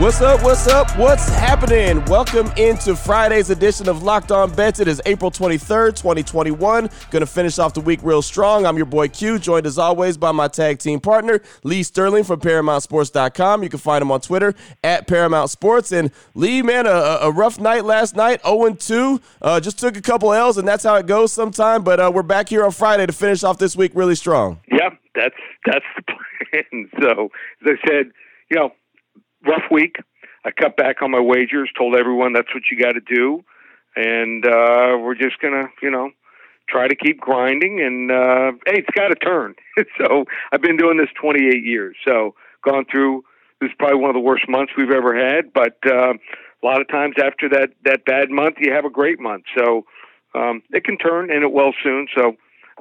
What's up? What's up? What's happening? Welcome into Friday's edition of Locked On Bets. It is April 23rd, 2021. Going to finish off the week real strong. I'm your boy Q, joined as always by my tag team partner, Lee Sterling from ParamountSports.com. You can find him on Twitter at Paramount Sports. And Lee, man, a, a rough night last night, 0 2. Uh, just took a couple L's, and that's how it goes sometime. But uh, we're back here on Friday to finish off this week really strong. Yep, that's that's the plan. So, as I said, you know, rough week. I cut back on my wagers, told everyone that's what you got to do, and uh, we're just gonna, you know, try to keep grinding. And uh, hey, it's got to turn. so I've been doing this 28 years, so gone through. This is probably one of the worst months we've ever had, but uh, a lot of times after that that bad month, you have a great month. So um, it can turn, and it will soon. So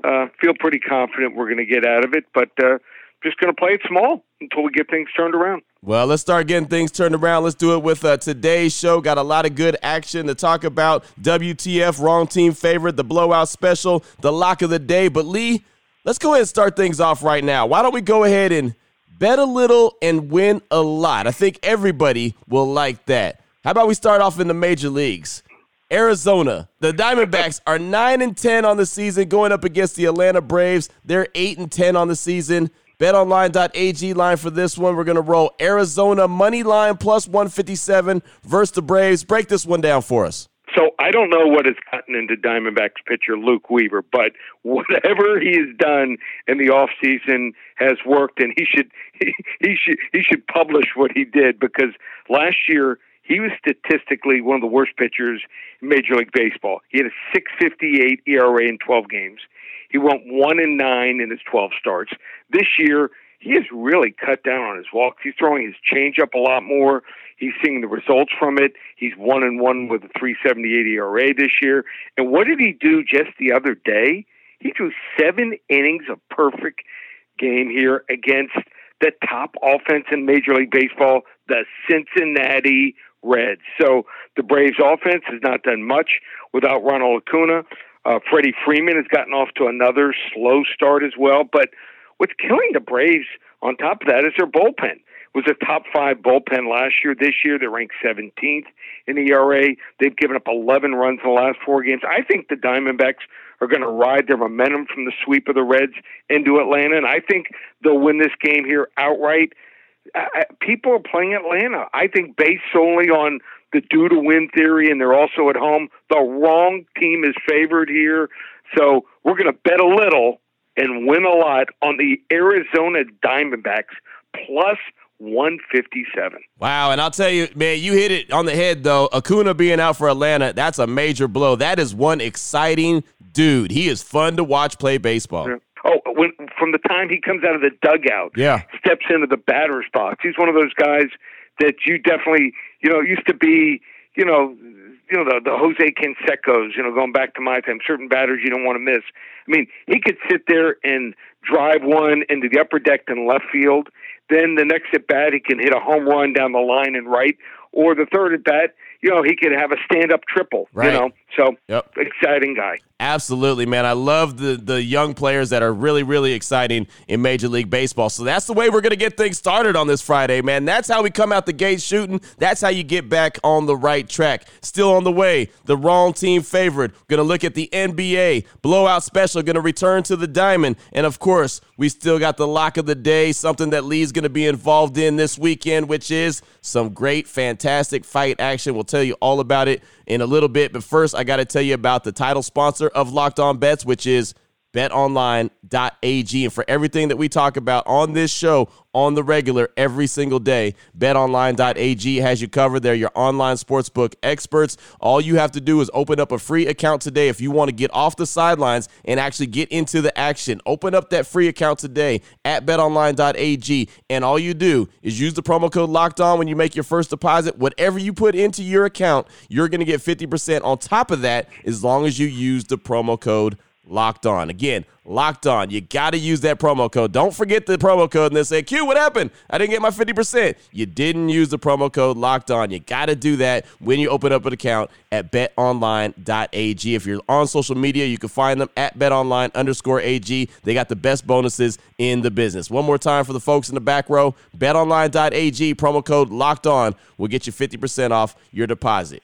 uh, feel pretty confident we're going to get out of it, but. Uh, just going to play it small until we get things turned around. Well, let's start getting things turned around. Let's do it with uh, today's show. Got a lot of good action to talk about. WTF, wrong team favorite, the blowout special, the lock of the day. But Lee, let's go ahead and start things off right now. Why don't we go ahead and bet a little and win a lot? I think everybody will like that. How about we start off in the major leagues? Arizona, the Diamondbacks are 9 and 10 on the season going up against the Atlanta Braves. They're 8 and 10 on the season. BetOnline.ag line for this one. We're going to roll Arizona money line plus 157 versus the Braves. Break this one down for us. So I don't know what has gotten into Diamondbacks pitcher Luke Weaver, but whatever he has done in the off season has worked, and he should he, he should he should publish what he did because last year he was statistically one of the worst pitchers in Major League Baseball. He had a 6.58 ERA in 12 games. He went one and nine in his 12 starts. This year, he has really cut down on his walks. He's throwing his changeup a lot more. He's seeing the results from it. He's one and one with a 378 ERA this year. And what did he do just the other day? He threw seven innings of perfect game here against the top offense in Major League Baseball, the Cincinnati Reds. So the Braves offense has not done much without Ronald Acuna. Uh, Freddie Freeman has gotten off to another slow start as well. But what's killing the Braves on top of that is their bullpen. It was a top five bullpen last year. This year, they're ranked 17th in the ERA. They've given up 11 runs in the last four games. I think the Diamondbacks are going to ride their momentum from the sweep of the Reds into Atlanta, and I think they'll win this game here outright. Uh, people are playing Atlanta. I think based solely on the due to win theory, and they're also at home. The wrong team is favored here. So we're going to bet a little and win a lot on the Arizona Diamondbacks plus 157. Wow, and I'll tell you, man, you hit it on the head though. Acuna being out for Atlanta, that's a major blow. That is one exciting dude. He is fun to watch play baseball. Yeah. From the time he comes out of the dugout, yeah, steps into the batter's box. He's one of those guys that you definitely, you know, used to be, you know, you know the the Jose Cansecos, you know, going back to my time, certain batters you don't want to miss. I mean, he could sit there and drive one into the upper deck in left field. Then the next at bat, he can hit a home run down the line and right, or the third at bat, you know, he could have a stand up triple. Right. You know, so yep. exciting guy. Absolutely, man. I love the the young players that are really, really exciting in Major League Baseball. So that's the way we're gonna get things started on this Friday, man. That's how we come out the gate shooting. That's how you get back on the right track. Still on the way. The wrong team favorite. Gonna look at the NBA blowout special. Gonna return to the diamond, and of course, we still got the lock of the day. Something that Lee's gonna be involved in this weekend, which is some great, fantastic fight action. We'll tell you all about it in a little bit. But first, I got to tell you about the title sponsor of Locked On Bets, which is betonline.ag. And for everything that we talk about on this show on the regular every single day, betonline.ag has you covered. They're your online sportsbook experts. All you have to do is open up a free account today if you want to get off the sidelines and actually get into the action. Open up that free account today at betonline.ag. And all you do is use the promo code locked on when you make your first deposit. Whatever you put into your account, you're going to get 50% on top of that as long as you use the promo code locked on. Again, locked on. You got to use that promo code. Don't forget the promo code and then say, Q, what happened? I didn't get my 50%. You didn't use the promo code locked on. You got to do that when you open up an account at betonline.ag. If you're on social media, you can find them at betonline underscore AG. They got the best bonuses in the business. One more time for the folks in the back row betonline.ag, promo code locked on will get you 50% off your deposit.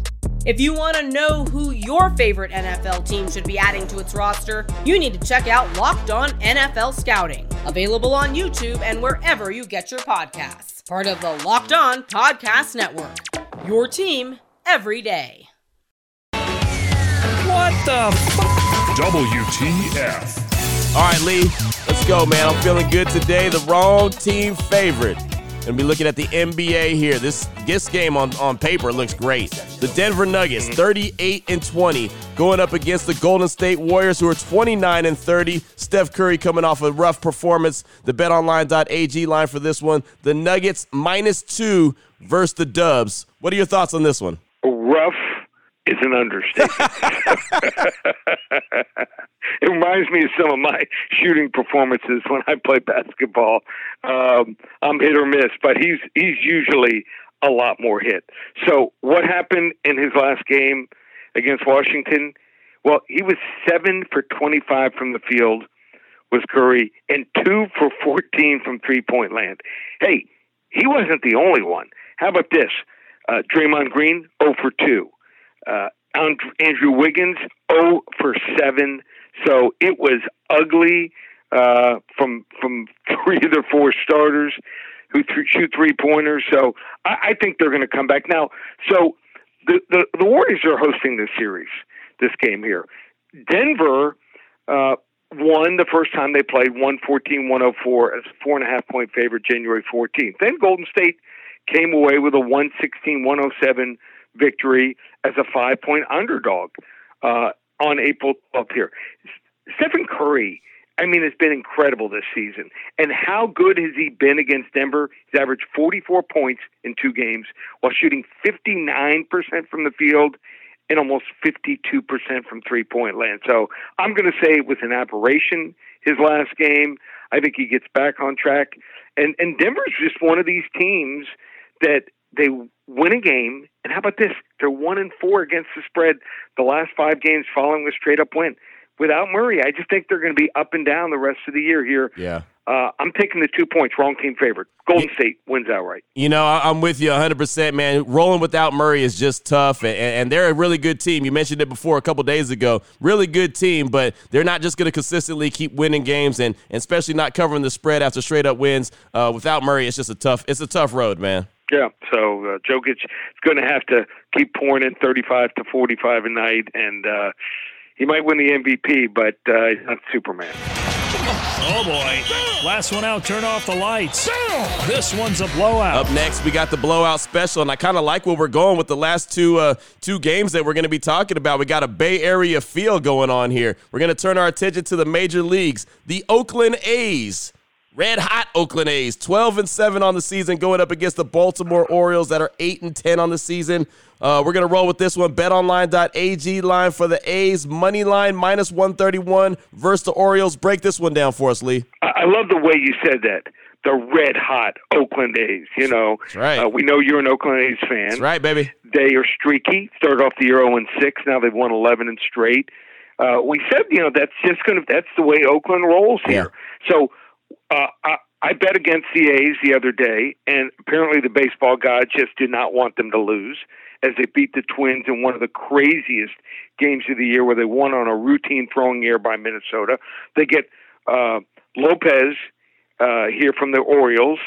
If you want to know who your favorite NFL team should be adding to its roster, you need to check out Locked On NFL Scouting, available on YouTube and wherever you get your podcasts. Part of the Locked On Podcast Network. Your team every day. What the f- WTF. All right, Lee, let's go, man. I'm feeling good today. The wrong team favorite. Gonna be looking at the NBA here. This this game on, on paper looks great. The Denver Nuggets, mm-hmm. 38 and 20, going up against the Golden State Warriors, who are 29 and 30. Steph Curry coming off a rough performance. The BetOnline.ag line for this one: the Nuggets minus two versus the Dubs. What are your thoughts on this one? Rough is an understatement. it reminds me of some of my shooting performances when I play basketball. Um, I'm hit or miss, but he's he's usually a lot more hit. So what happened in his last game against Washington? Well, he was seven for 25 from the field was Curry and two for 14 from three point land. Hey, he wasn't the only one. How about this? Uh, Draymond Green, 0 for 2. Uh, Andrew Wiggins, 0 for 7. So it was ugly uh, from from three of the four starters who shoot three pointers. So I, I think they're going to come back now. So the, the the Warriors are hosting this series, this game here. Denver uh, won the first time they played, 114 104 as a four and a half point favorite January 14th. Then Golden State came away with a 116 107 victory as a five point underdog uh, on April 12th here. Stephen Curry, I mean, has been incredible this season. And how good has he been against Denver? He's averaged 44 points in two games while shooting 59% from the field and almost 52% from three point land. So I'm going to say it was an aberration his last game. I think he gets back on track. And, and Denver's just one of these teams that they win a game, and how about this? They're one and four against the spread the last five games following a straight up win. Without Murray, I just think they're going to be up and down the rest of the year here. Yeah. Uh, I'm taking the two points. Wrong team favorite. Golden State wins outright. You know, I'm with you 100%, man. Rolling without Murray is just tough, and, and they're a really good team. You mentioned it before a couple days ago. Really good team, but they're not just going to consistently keep winning games, and, and especially not covering the spread after straight up wins. Uh, without Murray, it's just a tough. It's a tough road, man. Yeah, so uh, Jokic is going to have to keep pouring in 35 to 45 a night, and uh, he might win the MVP, but uh, he's not Superman. Oh boy. Last one out, turn off the lights. This one's a blowout. Up next, we got the blowout special, and I kind of like where we're going with the last two uh, two games that we're going to be talking about. We got a Bay Area feel going on here. We're going to turn our attention to the major leagues. The Oakland A's Red hot Oakland A's, 12 and 7 on the season, going up against the Baltimore Orioles that are 8 and 10 on the season. Uh, we're going to roll with this one. BetOnline.ag line for the A's, money line minus 131 versus the Orioles. Break this one down for us, Lee. I love the way you said that. The red hot Oakland A's. You know, That's right. Uh, we know you're an Oakland A's fan. That's right, baby. They are streaky. Started off the year 0 and 6. Now they've won 11 and straight. Uh, we said, you know, that's just going to, that's the way Oakland rolls here. So, uh, I, I bet against the A's the other day, and apparently the baseball gods just did not want them to lose as they beat the Twins in one of the craziest games of the year where they won on a routine throwing error by Minnesota. They get uh, Lopez uh, here from the Orioles,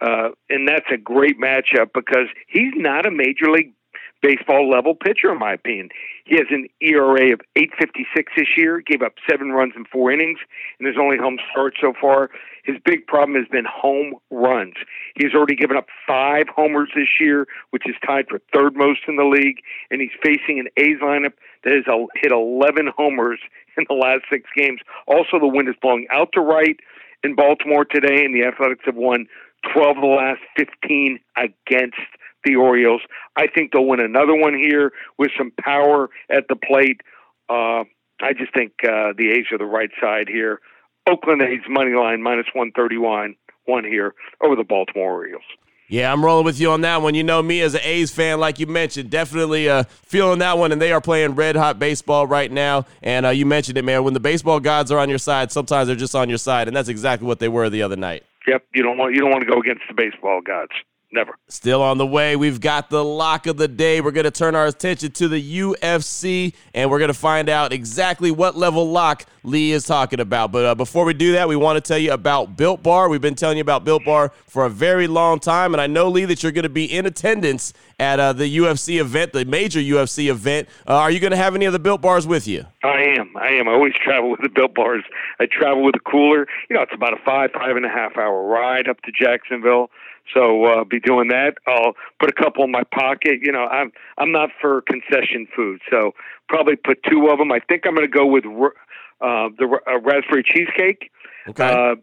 uh, and that's a great matchup because he's not a major league baseball level pitcher, in my opinion. He has an ERA of 8.56 this year, gave up seven runs in four innings, and his only home start so far. His big problem has been home runs. He's already given up five homers this year, which is tied for third most in the league, and he's facing an A's lineup that has hit 11 homers in the last six games. Also, the wind is blowing out to right in Baltimore today, and the Athletics have won 12 of the last 15 against the Orioles. I think they'll win another one here with some power at the plate. Uh, I just think uh, the A's are the right side here. Oakland A's money line minus 131 one here over the Baltimore Orioles. Yeah, I'm rolling with you on that one. You know me as an A's fan, like you mentioned, definitely uh, feeling that one. And they are playing red hot baseball right now. And uh, you mentioned it, man. When the baseball gods are on your side, sometimes they're just on your side, and that's exactly what they were the other night. Yep, you don't want you don't want to go against the baseball gods. Never. Still on the way. We've got the lock of the day. We're going to turn our attention to the UFC and we're going to find out exactly what level lock Lee is talking about. But uh, before we do that, we want to tell you about Built Bar. We've been telling you about Built Bar for a very long time. And I know, Lee, that you're going to be in attendance at uh, the UFC event, the major UFC event. Uh, are you going to have any of the Built Bars with you? I am. I am. I always travel with the Built Bars. I travel with a cooler. You know, it's about a five, five and a half hour ride up to Jacksonville. So uh, be doing that. I'll put a couple in my pocket. You know, I'm I'm not for concession food, so probably put two of them. I think I'm going to go with uh, the uh, raspberry cheesecake. Okay. Uh,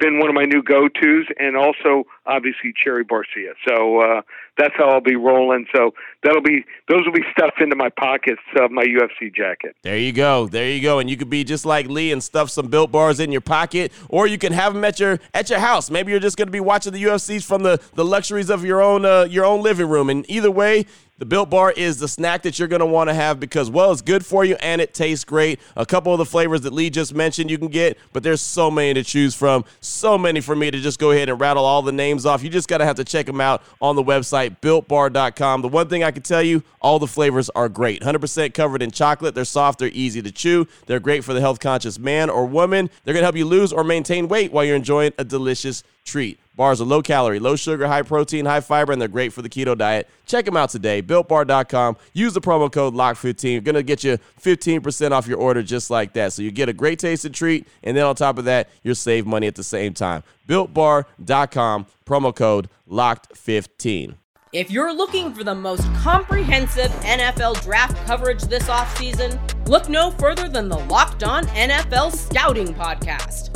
been one of my new go-tos, and also obviously cherry barcia. So uh, that's how I'll be rolling. So that'll be those will be stuffed into my pockets of my UFC jacket. There you go, there you go, and you could be just like Lee and stuff some built bars in your pocket, or you can have them at your at your house. Maybe you're just going to be watching the UFCs from the the luxuries of your own uh, your own living room. And either way, the Built Bar is the snack that you're going to want to have because, well, it's good for you and it tastes great. A couple of the flavors that Lee just mentioned you can get, but there's so many to choose from. So many for me to just go ahead and rattle all the names off. You just got to have to check them out on the website, builtbar.com. The one thing I can tell you, all the flavors are great. 100% covered in chocolate. They're soft, they're easy to chew. They're great for the health conscious man or woman. They're going to help you lose or maintain weight while you're enjoying a delicious treat. Bars are low calorie, low sugar, high protein, high fiber, and they're great for the keto diet. Check them out today. BuiltBar.com. Use the promo code LOCK15. You're going to get you 15% off your order just like that. So you get a great tasting treat, and then on top of that, you'll save money at the same time. BuiltBar.com. Promo code LOCKED15. If you're looking for the most comprehensive NFL draft coverage this offseason, look no further than the Locked On NFL Scouting Podcast.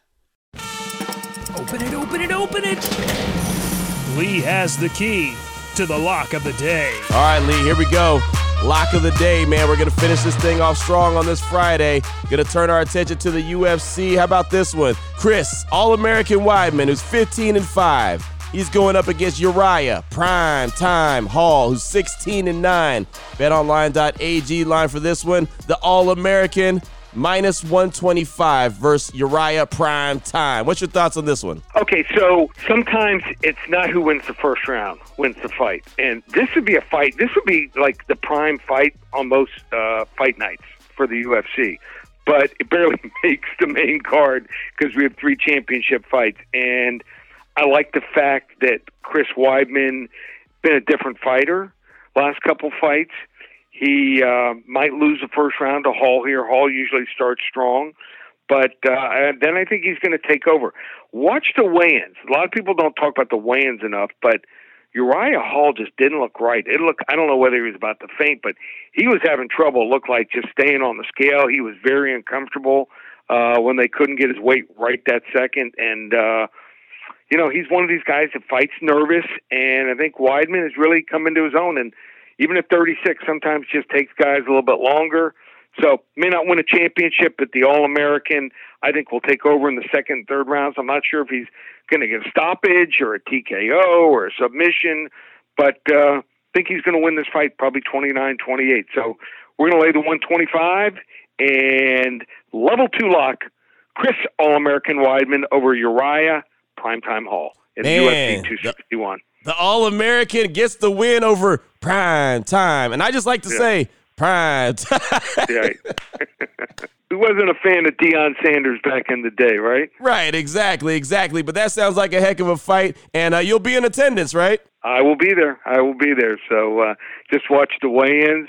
Open it, open it, open it. Lee has the key to the lock of the day. All right, Lee, here we go. Lock of the day, man. We're going to finish this thing off strong on this Friday. Going to turn our attention to the UFC. How about this one? Chris, All American Weidman, who's 15 and 5. He's going up against Uriah Prime Time Hall, who's 16 and 9. BetOnline.ag line for this one. The All American minus 125 versus Uriah Prime Time. What's your thoughts on this one? Okay, so sometimes it's not who wins the first round wins the fight, and this would be a fight. This would be like the prime fight on most uh, fight nights for the UFC. But it barely makes the main card because we have three championship fights, and I like the fact that Chris Weidman been a different fighter last couple fights. He uh, might lose the first round to Hall here. Hall usually starts strong, but uh, then I think he's going to take over. Watch the weigh-ins. A lot of people don't talk about the weigh-ins enough, but Uriah Hall just didn't look right. It looked I don't know whether he was about to faint, but he was having trouble. It looked like just staying on the scale. He was very uncomfortable uh, when they couldn't get his weight right that second, and uh, you know, he's one of these guys that fights nervous, and I think Weidman has really come into his own. And even at 36, sometimes just takes guys a little bit longer. So may not win a championship, but the All American, I think, will take over in the second, third rounds. I'm not sure if he's going to get a stoppage or a TKO or a submission, but uh, I think he's going to win this fight probably 29-28. So we're going to lay the 125 and level two lock Chris All American Weidman over Uriah Primetime Hall in Man, UFC 261. The All American gets the win over Prime Time. And I just like to Yeah. say, Prime Time. Who wasn't a fan of Deion Sanders back in the day, right? right, exactly, exactly. But that sounds like a heck of a fight. And uh, you'll be in attendance, right? I will be there. I will be there. So uh, just watch the weigh-ins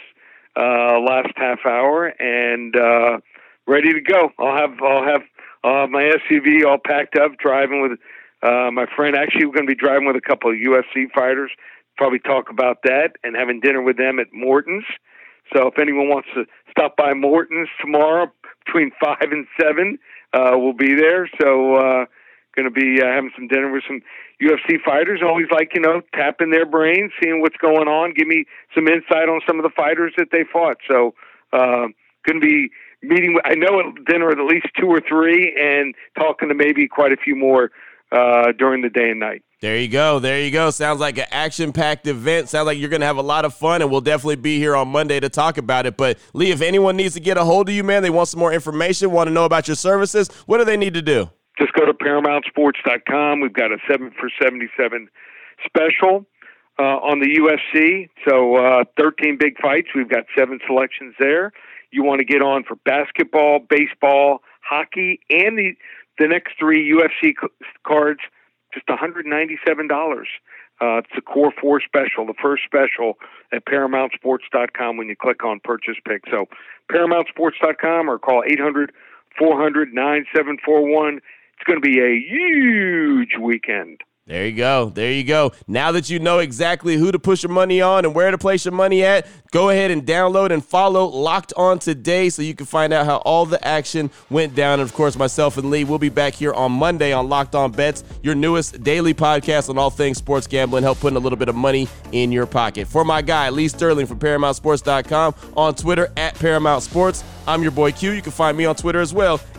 uh, last half hour and uh, ready to go. I'll have I'll have uh, my SUV all packed up, driving with uh, my friend. Actually, we're going to be driving with a couple of UFC fighters. Probably talk about that and having dinner with them at Morton's. So if anyone wants to stop by Morton's tomorrow between five and seven, uh, we'll be there. So uh, going to be uh, having some dinner with some UFC fighters. Always like you know tapping their brains, seeing what's going on, give me some insight on some of the fighters that they fought. So uh, going to be meeting. With, I know at dinner at least two or three, and talking to maybe quite a few more uh, during the day and night. There you go. There you go. Sounds like an action packed event. Sounds like you're going to have a lot of fun, and we'll definitely be here on Monday to talk about it. But, Lee, if anyone needs to get a hold of you, man, they want some more information, want to know about your services, what do they need to do? just go to ParamountSports.com. We've got a seven for seventy-seven special uh, on the UFC. So uh, thirteen big fights. We've got seven selections there. You want to get on for basketball, baseball, hockey, and the the next three UFC cards. Just one hundred ninety-seven dollars. Uh, it's a core four special, the first special at ParamountSports.com when you click on purchase pick. So ParamountSports.com or call 800 400 9741. It's going to be a huge weekend. There you go. There you go. Now that you know exactly who to push your money on and where to place your money at, go ahead and download and follow Locked On today so you can find out how all the action went down. And of course, myself and Lee will be back here on Monday on Locked On Bets, your newest daily podcast on all things sports gambling, help putting a little bit of money in your pocket. For my guy, Lee Sterling from ParamountSports.com on Twitter at Paramount Sports. I'm your boy Q. You can find me on Twitter as well